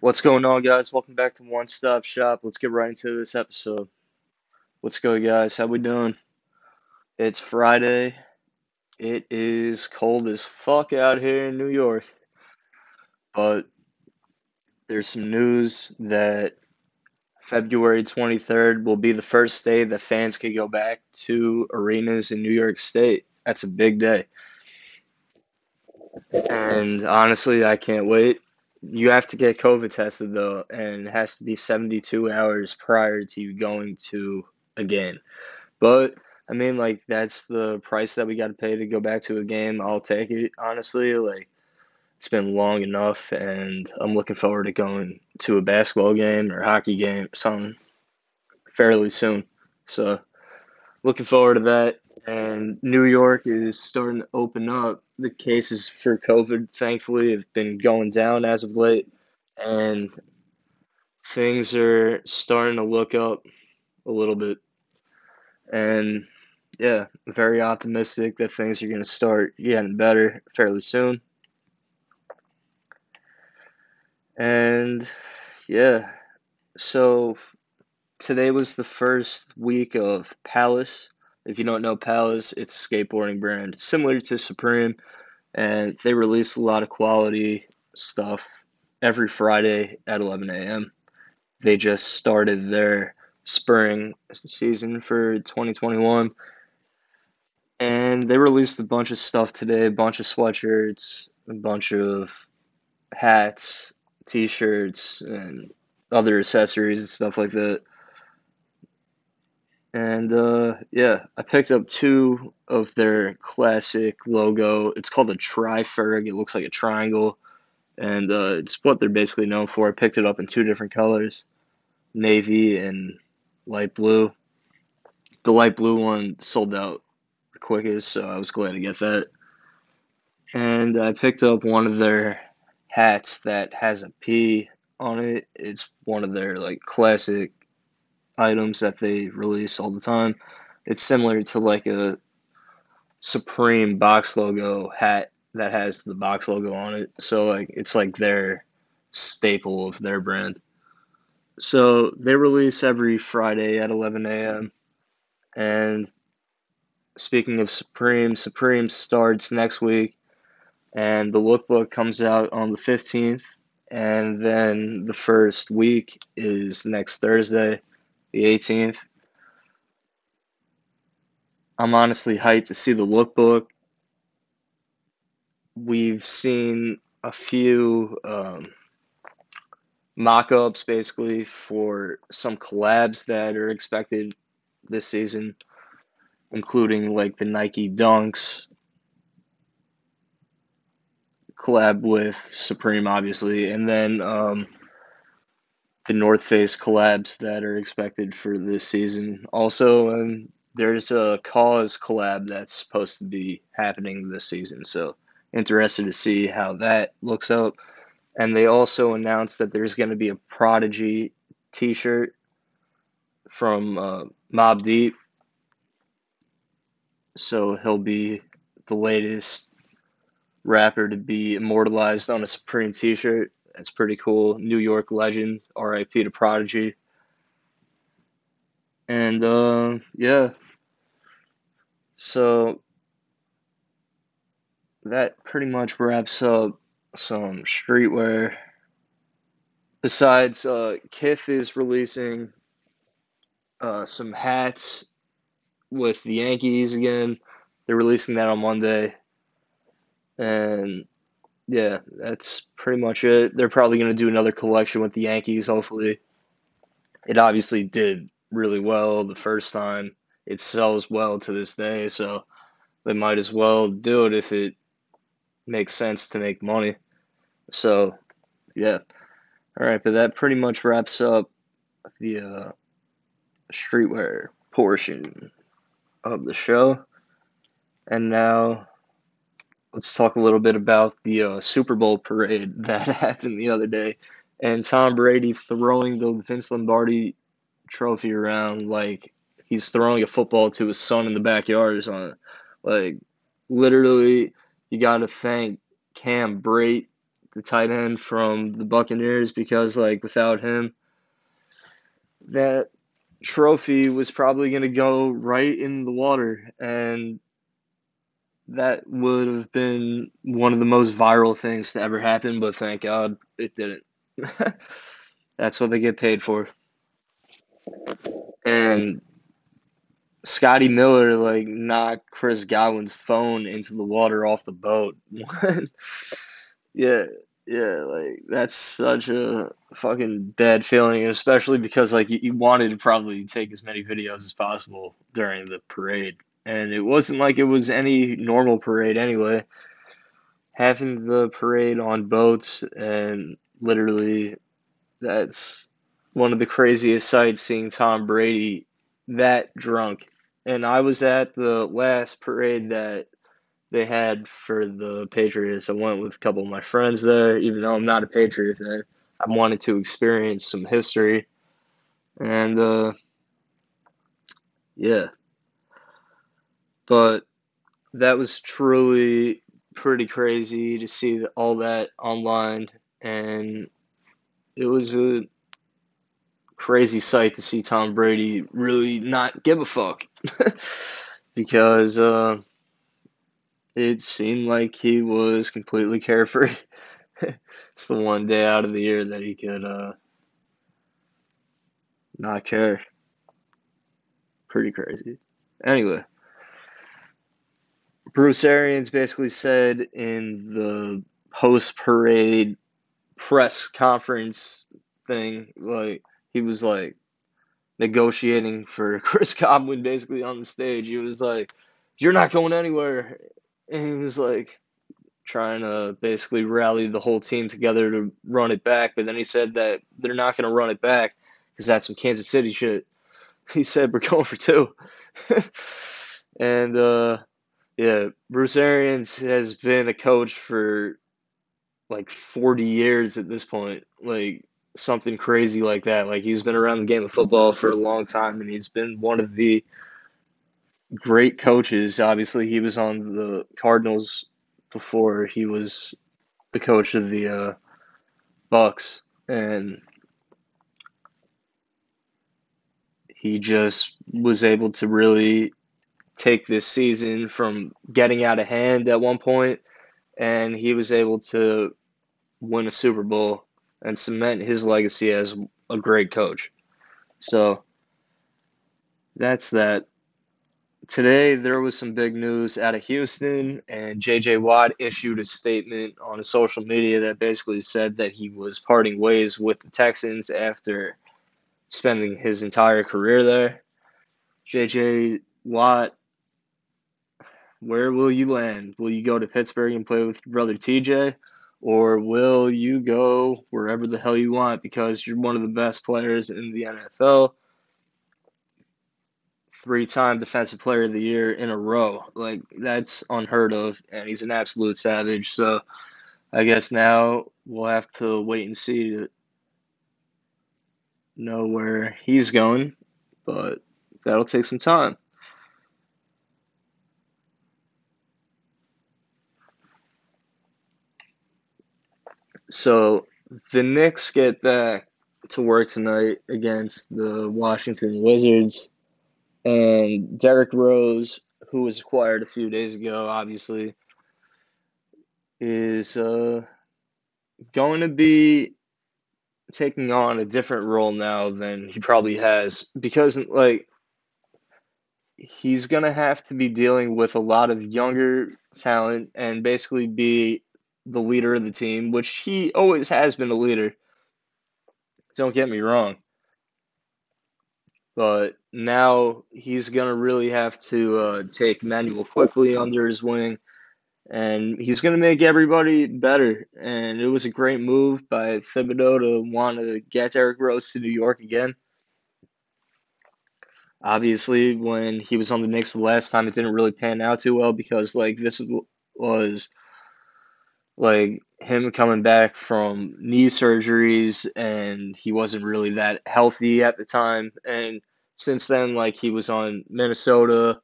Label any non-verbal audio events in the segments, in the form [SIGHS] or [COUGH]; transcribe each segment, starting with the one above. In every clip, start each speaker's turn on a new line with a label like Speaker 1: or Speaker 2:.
Speaker 1: What's going on, guys? Welcome back to One Stop Shop. Let's get right into this episode. What's good, guys? How we doing? It's Friday. It is cold as fuck out here in New York, but there's some news that February 23rd will be the first day that fans can go back to arenas in New York State. That's a big day. And honestly, I can't wait. You have to get COVID tested though, and it has to be 72 hours prior to you going to a game. But I mean, like that's the price that we got to pay to go back to a game. I'll take it, honestly. Like it's been long enough, and I'm looking forward to going to a basketball game or hockey game, something fairly soon. So looking forward to that. And New York is starting to open up. The cases for COVID, thankfully, have been going down as of late, and things are starting to look up a little bit. And yeah, very optimistic that things are going to start getting better fairly soon. And yeah, so today was the first week of Palace. If you don't know Palace, it's a skateboarding brand similar to Supreme, and they release a lot of quality stuff every Friday at 11 a.m. They just started their spring season for 2021 and they released a bunch of stuff today a bunch of sweatshirts a bunch of hats t-shirts and other accessories and stuff like that and uh, yeah i picked up two of their classic logo. It's called a tri-ferg. It looks like a triangle. And uh, it's what they're basically known for. I picked it up in two different colors navy and light blue. The light blue one sold out the quickest, so I was glad to get that. And I picked up one of their hats that has a P on it. It's one of their like classic items that they release all the time. It's similar to like a Supreme box logo hat that has the box logo on it. So like it's like their staple of their brand. So they release every Friday at 11 a.m. And speaking of Supreme, Supreme starts next week, and the lookbook comes out on the 15th, and then the first week is next Thursday, the 18th. I'm honestly hyped to see the lookbook. We've seen a few um, mock ups basically for some collabs that are expected this season including like the Nike Dunks collab with Supreme, obviously, and then um, the North Face collabs that are expected for this season. Also, um, there's a KAWS collab that's supposed to be happening this season, so interested to see how that looks out. And they also announced that there's going to be a Prodigy T-shirt from uh, Mobb Deep so he'll be the latest rapper to be immortalized on a Supreme t shirt. That's pretty cool. New York legend, RIP to Prodigy. And uh, yeah. So that pretty much wraps up some streetwear. Besides, uh, Kith is releasing uh, some hats with the Yankees again. They're releasing that on Monday. And yeah, that's pretty much it. They're probably going to do another collection with the Yankees, hopefully. It obviously did really well the first time. It sells well to this day, so they might as well do it if it makes sense to make money. So, yeah. All right, but that pretty much wraps up the uh, streetwear portion of the show. And now let's talk a little bit about the uh, Super Bowl parade [LAUGHS] that happened the other day. And Tom Brady throwing the Vince Lombardi trophy around like he's throwing a football to his son in the backyard or something. Like, literally, you got to thank Cam Brate, the tight end from the Buccaneers because like without him that trophy was probably going to go right in the water and that would have been one of the most viral things to ever happen but thank god it didn't. [LAUGHS] That's what they get paid for. And Scotty Miller like knocked Chris Godwin's phone into the water off the boat. [LAUGHS] yeah, yeah, like that's such a fucking bad feeling, especially because like you, you wanted to probably take as many videos as possible during the parade, and it wasn't like it was any normal parade anyway. Having the parade on boats and literally, that's one of the craziest sights seeing Tom Brady that drunk and I was at the last parade that they had for the Patriots. I went with a couple of my friends there, even though I'm not a Patriot fan. I wanted to experience some history, and uh, yeah, but that was truly pretty crazy to see all that online, and it was a crazy sight to see Tom Brady really not give a fuck [LAUGHS] because uh, it seemed like he was completely carefree. [LAUGHS] it's the one day out of the year that he could uh, not care. Pretty crazy. Anyway, Bruce Arians basically said in the post parade press conference thing, like, he was like negotiating for [LAUGHS] Chris Godwin basically on the stage. He was like, You're not going anywhere. And he was like trying to basically rally the whole team together to run it back. But then he said that they're not going to run it back because that's some Kansas City shit. He said, We're [LAUGHS] going for two. [LAUGHS] and, uh, yeah, Bruce Arians has been a coach for like 40 years at this point. Like, something crazy like that. Like he's been around the game of football for a long time, and he's been one of the great coaches. Obviously, he was on the Cardinals before he was the coach of the uh, Bucs, and he just was able to really take this season from getting out of hand at one point, and he was able to win a Super Bowl and cement his legacy as a great coach. So that's that. Today there was some big news out of Houston, and JJ Watt issued a statement on his social media that basically said that he was parting ways with the Texans after spending his entire career there. JJ Watt, where will you land? Will you go to Pittsburgh and play with your brother TJ? or will you go wherever the hell you want because you're one of the best players in the NFL? Three time defensive player of the year in a row. Like, that's unheard of, and he's an absolute savage. So, I guess now we'll have to wait and see to know where he's going, but that'll take some time. So the Knicks get back to work tonight against the Washington Wizards, and Derrick Rose, who was acquired a few days ago, obviously, is uh, going to be taking on a different role now than he probably has because like he's going to have to be dealing with a lot of younger talent and basically be the leader of the team, which he always has been a leader. Don't get me wrong. But now he's going to really have to uh, take Immanuel Quickley under his wing, and he's going to make everybody better. And it was a great move by Thibodeau to want to get Derrick Rose to New York again. Obviously, when he was on the Knicks the last time, it didn't really pan out too well because, like, this was like him coming back from knee surgeries and he wasn't really that healthy at the time and since then like he was on Minnesota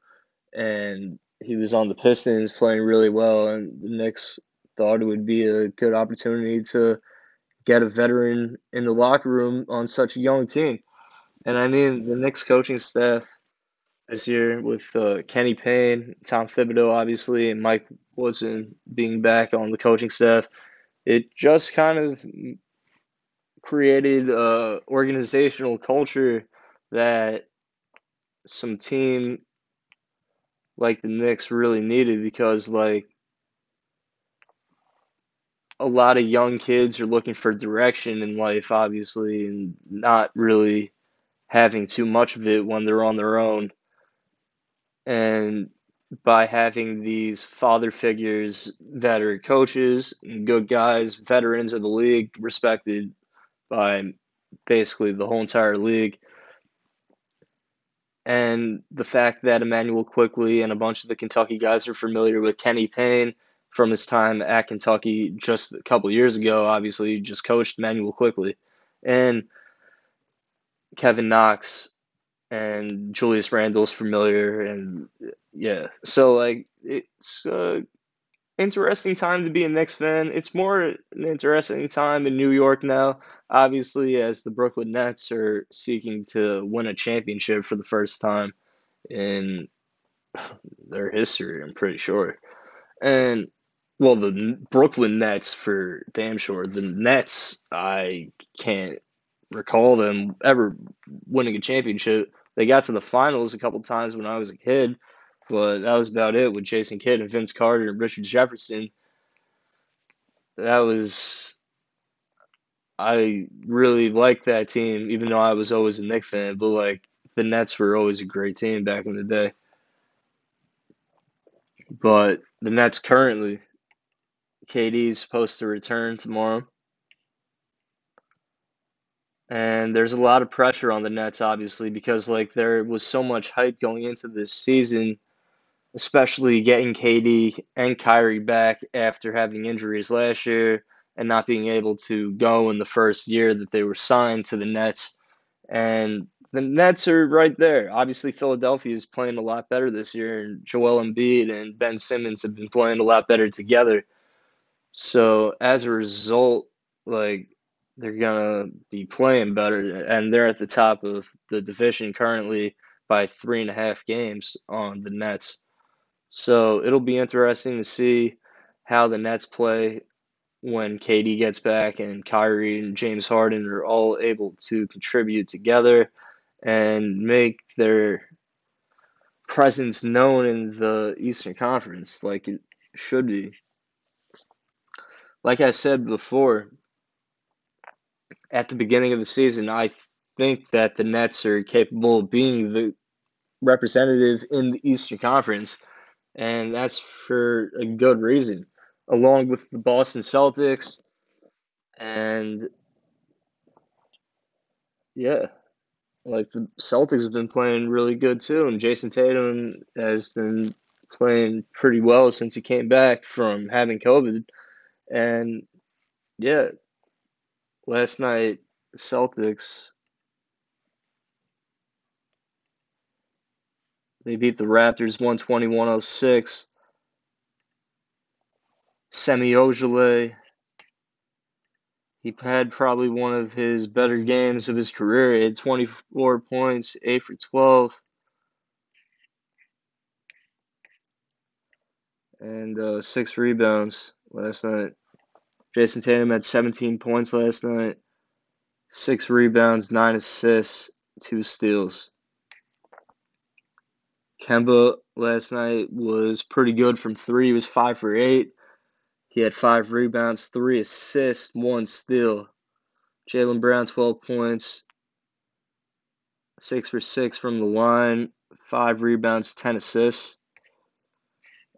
Speaker 1: and he was on the Pistons playing really well and the Knicks thought it would be a good opportunity to get a veteran in the locker room on such a young team. And I mean, the Knicks coaching staff this year with uh, Kenny Payne, Tom Thibodeau, obviously, and Mike Woodson being back on the coaching staff, it just kind of created a organizational culture that some team like the Knicks really needed because like a lot of young kids are looking for direction in life obviously and not really having too much of it when they're on their own. And by having these father figures that are coaches good guys veterans of the league respected by basically the whole entire league and the fact that Immanuel Quickley and a bunch of the Kentucky guys are familiar with Kenny Payne from his time at Kentucky just a couple years ago. Obviously, just coached Immanuel Quickley. and Kevin Knox and Julius Randle's familiar, and yeah, so like it's a interesting time to be a Knicks fan. It's more an interesting time in New York now, obviously, as the Brooklyn Nets are seeking to win a championship for the first time in their history. I'm pretty sure, and well, the Brooklyn Nets for damn sure. The Nets, I can't recall them ever winning a championship. They got to the finals a couple times when I was a kid, but that was about it with Jason Kidd and Vince Carter and Richard Jefferson. That was I really liked that team, even though I was always a Knicks fan. But like the Nets were always a great team back in the day. But the Nets currently KD's supposed to return tomorrow. And there's a lot of pressure on the Nets, obviously, because like there was so much hype going into this season, especially getting KD and Kyrie back after having injuries last year and not being able to go in the first year that they were signed to the Nets. And the Nets are right there. Obviously, Philadelphia is playing a lot better this year, and Joel Embiid and Ben Simmons have been playing a lot better together. So as a result, like they're gonna be playing better, and they're at the top of the division currently by three and a half games on the Nets. So it'll be interesting to see how the Nets play when KD gets back and Kyrie and James Harden are all able to contribute together and make their presence known in the Eastern Conference like it should be like I said before, at the beginning of the season, I think that the Nets are capable of being the representative in the Eastern Conference, and that's for a good reason, along with the Boston Celtics. And yeah, like the Celtics have been playing really good too, and Jayson Tatum has been playing pretty well since he came back from having COVID. And yeah, last night Celtics they beat the Raptors 120-106. Semi Ojeleye he had probably one of his better games of his career. He had 24 points, 8 for 12. And uh, 6 rebounds last night. Jayson Tatum had 17 points last night, six rebounds, nine assists, two steals. Kemba last night was pretty good from three. He was five for eight. He had five rebounds, three assists, one steal. Jaylen Brown, 12 points, six for six from the line, five rebounds, 10 assists.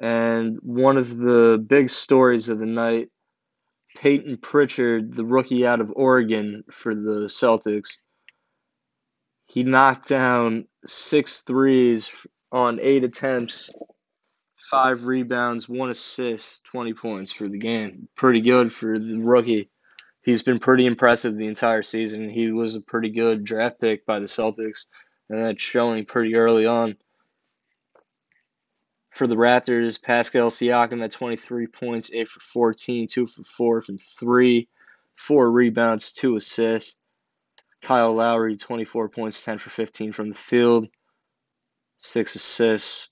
Speaker 1: And one of the big stories of the night Payton Pritchard, the rookie out of Oregon for the Celtics, he knocked down six threes on eight attempts, five rebounds, one assist, 20 points for the game. Pretty good for the rookie. He's been pretty impressive the entire season. He was a pretty good draft pick by the Celtics, and that's showing pretty early on. For the Raptors, Pascal Siakam at 23 points, 8 for 14, 2 for 4 from 3, 4 rebounds, 2 assists. Kyle Lowry, 24 points, 10 for 15 from the field, 6 assists.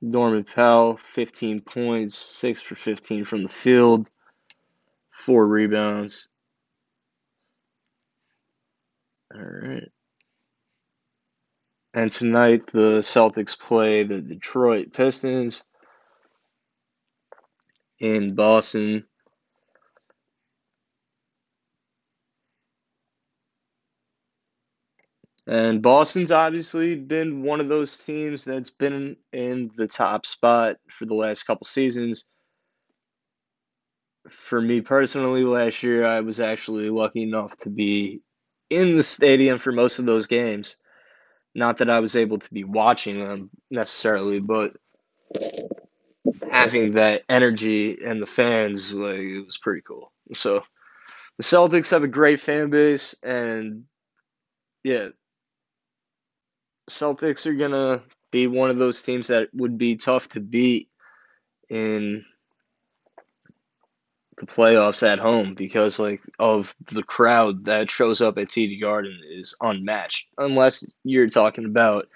Speaker 1: Norman Powell, 15 points, 6 for 15 from the field, 4 rebounds. All right. And tonight the Celtics play the Detroit Pistons in Boston. And Boston's obviously been one of those teams that's been in the top spot for the last couple seasons. For me personally, last year I was actually lucky enough to be in the stadium for most of those games. Not that I was able to be watching them necessarily, but having that energy and the fans, like it was pretty cool. So the Celtics have a great fan base, and yeah, Celtics are gonna be one of those teams that would be tough to beat in the playoffs at home because like of the crowd that shows up at TD Garden is unmatched. Unless you're talking about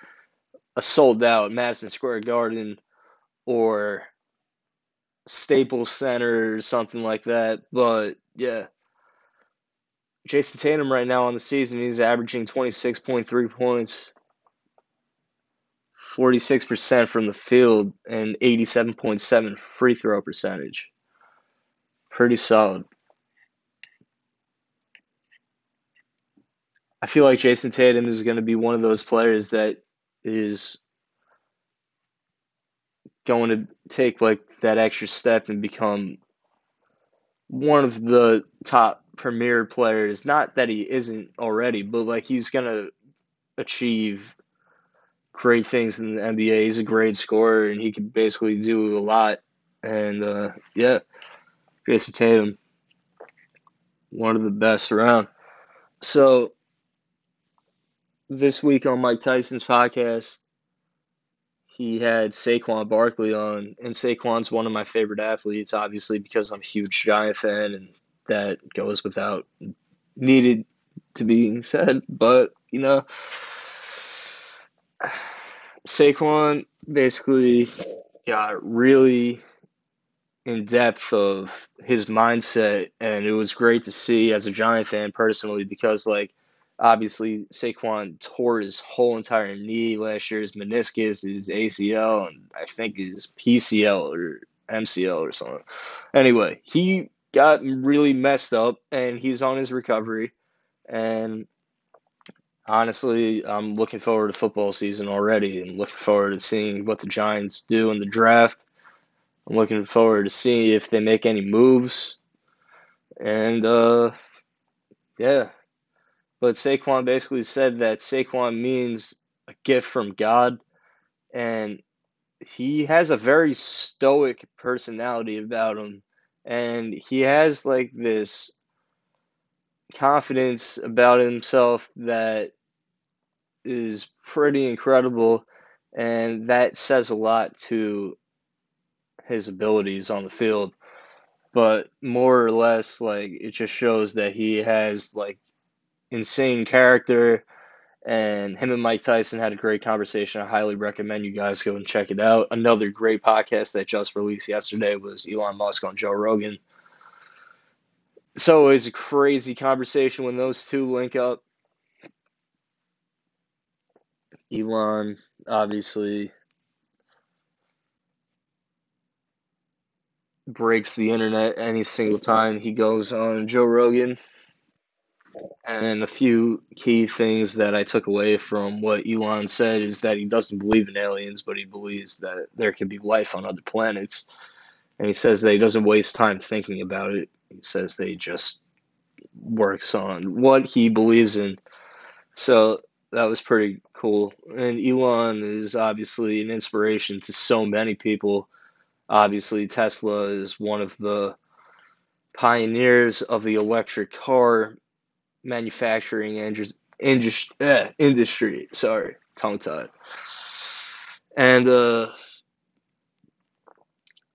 Speaker 1: a sold out Madison Square Garden or Staples Center or something like that. But yeah. Jayson Tatum right now on the season he's averaging 26.3 points 46% from the field and 87.7 free throw percentage pretty solid. I feel like Jayson Tatum is going to be one of those players that is going to take like that extra step and become one of the top premier players. Not that he isn't already, but like he's going to achieve great things in the NBA. He's a great scorer and he can basically do a lot. And uh, yeah, Jayson Tatum, one of the best around. So this week on Mike Tyson's podcast, he had Saquon Barkley on, and Saquon's one of my favorite athletes, obviously because I'm a huge Giant fan, and that goes without needed to being said. But you know, [SIGHS] Saquon basically got really in depth of his mindset, and it was great to see as a Giant fan personally because like obviously Saquon tore his whole entire knee last year, his meniscus, his ACL, and I think his PCL or MCL or something. Anyway, he got really messed up, and he's on his recovery, and honestly, I'm looking forward to football season already and looking forward to seeing what the Giants do in the draft I'm looking forward to seeing if they make any moves. And uh, yeah, but Saquon basically said that Saquon means a gift from God, and he has a very stoic personality about him, and he has like this confidence about himself that is pretty incredible, and that says a lot to his abilities on the field, but more or less like it just shows that he has like insane character. And him and Mike Tyson had a great conversation. I highly recommend you guys go and check it out. Another great podcast that just released yesterday was Elon Musk on Joe Rogan. So it's always a crazy conversation when those two link up. Elon, obviously, breaks the internet any single time he goes on Joe Rogan. And a few key things that I took away from what Elon said is that he doesn't believe in aliens, but he believes that there can be life on other planets. And he says that he doesn't waste time thinking about it. He says that he just works on what he believes in. So that was pretty cool. And Elon is obviously an inspiration to so many people Obviously, Tesla is one of the pioneers of the electric car manufacturing industry. Eh, industry. Sorry, tongue tied. And uh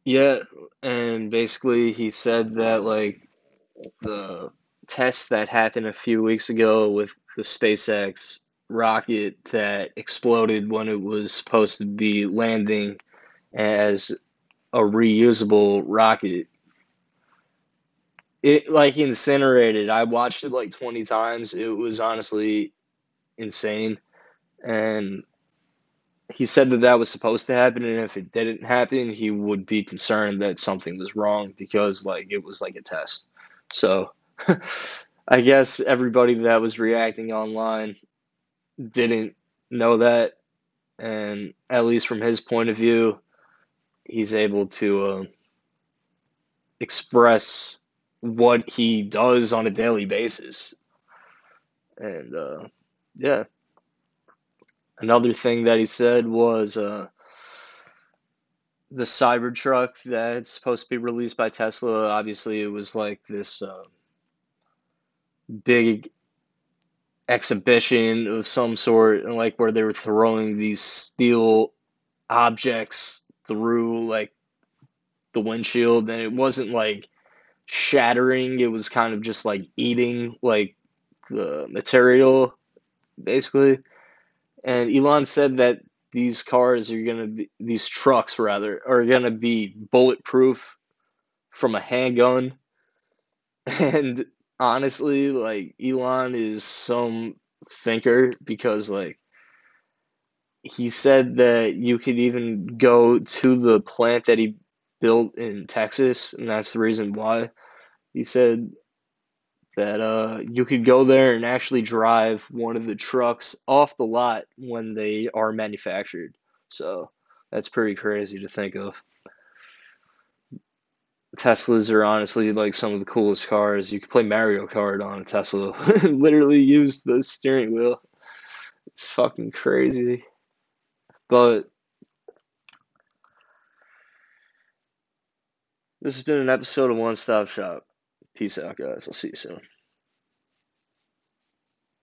Speaker 1: yeah, and basically he said that like the test that happened a few weeks ago with the SpaceX rocket that exploded when it was supposed to be landing as a reusable rocket. It like incinerated. I watched it like 20 times. It was honestly insane. And he said that that was supposed to happen and if it didn't happen, he would be concerned that something was wrong because like it was like a test. So [LAUGHS] I guess everybody that was reacting online didn't know that and at least from his point of view, he's able to uh, express what he does on a daily basis. And uh, yeah, another thing that he said was uh, the Cybertruck that's supposed to be released by Tesla. Obviously, it was like this uh, big exhibition of some sort, like where they were throwing these steel objects through like the windshield, and it wasn't like shattering. It was kind of just like eating like the material, basically. And Elon said that these cars are gonna be these trucks rather are gonna be bulletproof from a handgun. [LAUGHS] And honestly, like Elon is some thinker because like he said that you could even go to the plant that he built in Texas, and that's the reason why. He said that uh, you could go there and actually drive one of the trucks off the lot when they are manufactured. So that's pretty crazy to think of. Teslas are honestly like some of the coolest cars. You could play Mario Kart on a Tesla. [LAUGHS] Literally use the steering wheel. It's fucking crazy. But this has been an episode of One Stop Shop. Peace out, guys. I'll see you soon.